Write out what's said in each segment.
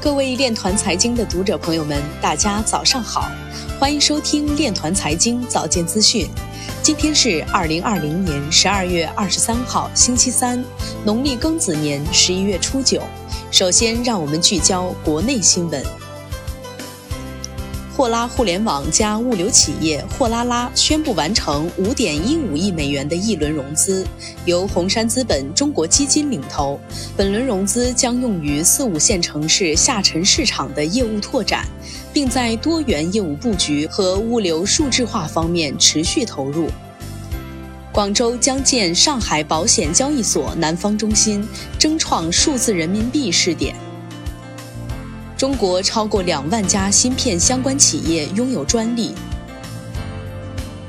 各位链团财经的读者朋友们，大家早上好，欢迎收听链团财经早间资讯。今天是二零二零年十二月二十三号，星期三，农历庚子年十一月初九。首先，让我们聚焦国内新闻。货拉互联网加物流企业货拉拉宣布完成五点一五亿美元的一轮融资，由红杉资本中国基金领投。本轮融资将用于四五线城市下沉市场的业务拓展，并在多元业务布局和物流数字化方面持续投入。广州将建上海保险交易所南方中心，争创数字人民币试点。中国超过两万家芯片相关企业拥有专利。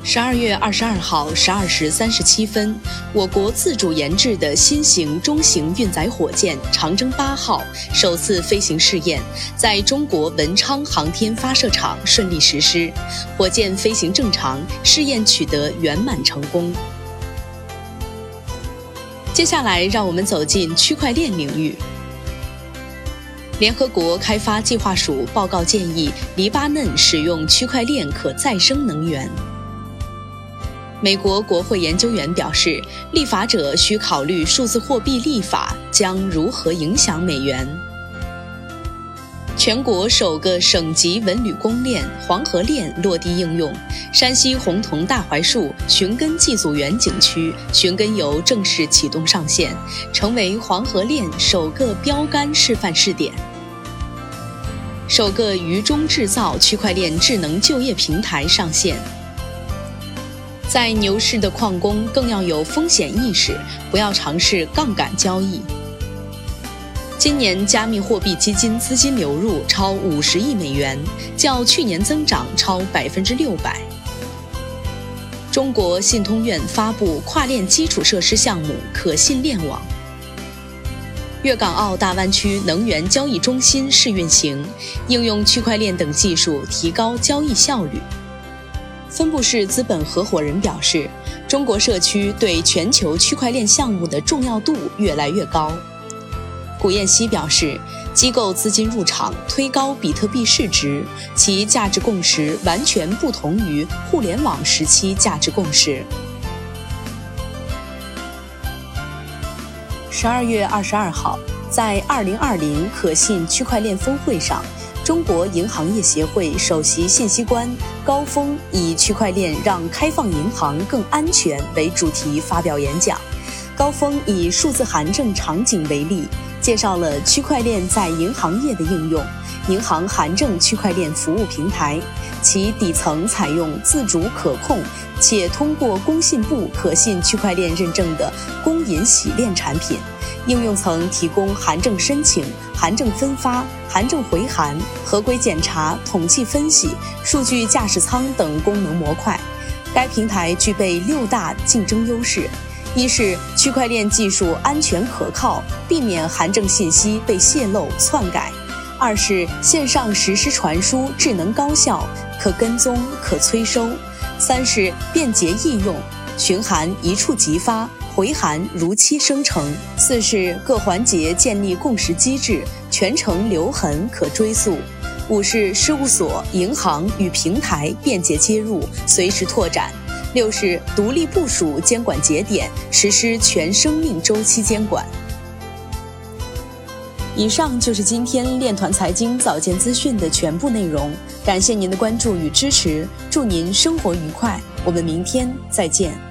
十二月二十二号十二时三十七分，我国自主研制的新型中型运载火箭长征八号首次飞行试验在中国文昌航天发射场顺利实施，火箭飞行正常，试验取得圆满成功。接下来，让我们走进区块链领域。联合国开发计划署报告建议，黎巴嫩使用区块链可再生能源。美国国会研究员表示，立法者需考虑数字货币立法将如何影响美元。全国首个省级文旅公链黄河链落地应用，山西洪桐大槐树寻根祭祖园景区寻根游正式启动上线，成为黄河链首个标杆示范试点。首个渝中制造区块链智能就业平台上线。在牛市的矿工更要有风险意识，不要尝试杠杆交易。今年加密货币基金资金流入超五十亿美元，较去年增长超百分之六百。中国信通院发布跨链基础设施项目可信链网。粤港澳大湾区能源交易中心试运行，应用区块链等技术提高交易效率。分布式资本合伙人表示，中国社区对全球区块链项目的重要度越来越高。古彦希表示，机构资金入场推高比特币市值，其价值共识完全不同于互联网时期价值共识。十二月二十二号，在二零二零可信区块链峰会上，中国银行业协会首席信息官高峰以“区块链让开放银行更安全”为主题发表演讲。高峰以数字函证场景为例。介绍了区块链在银行业的应用，银行函证区块链服务平台，其底层采用自主可控且通过工信部可信区块链认证的公银洗链产品，应用层提供函证申请、函证分发、函证回函、合规检查、统计分析、数据驾驶舱等功能模块。该平台具备六大竞争优势。一是区块链技术安全可靠，避免函证信息被泄露篡改；二是线上实时传输智能高效，可跟踪可催收；三是便捷易用，询函一触即发，回函如期生成；四是各环节建立共识机制，全程留痕可追溯；五是事务所、银行与平台便捷接入，随时拓展。六是独立部署监管节点，实施全生命周期监管。以上就是今天链团财经早间资讯的全部内容，感谢您的关注与支持，祝您生活愉快，我们明天再见。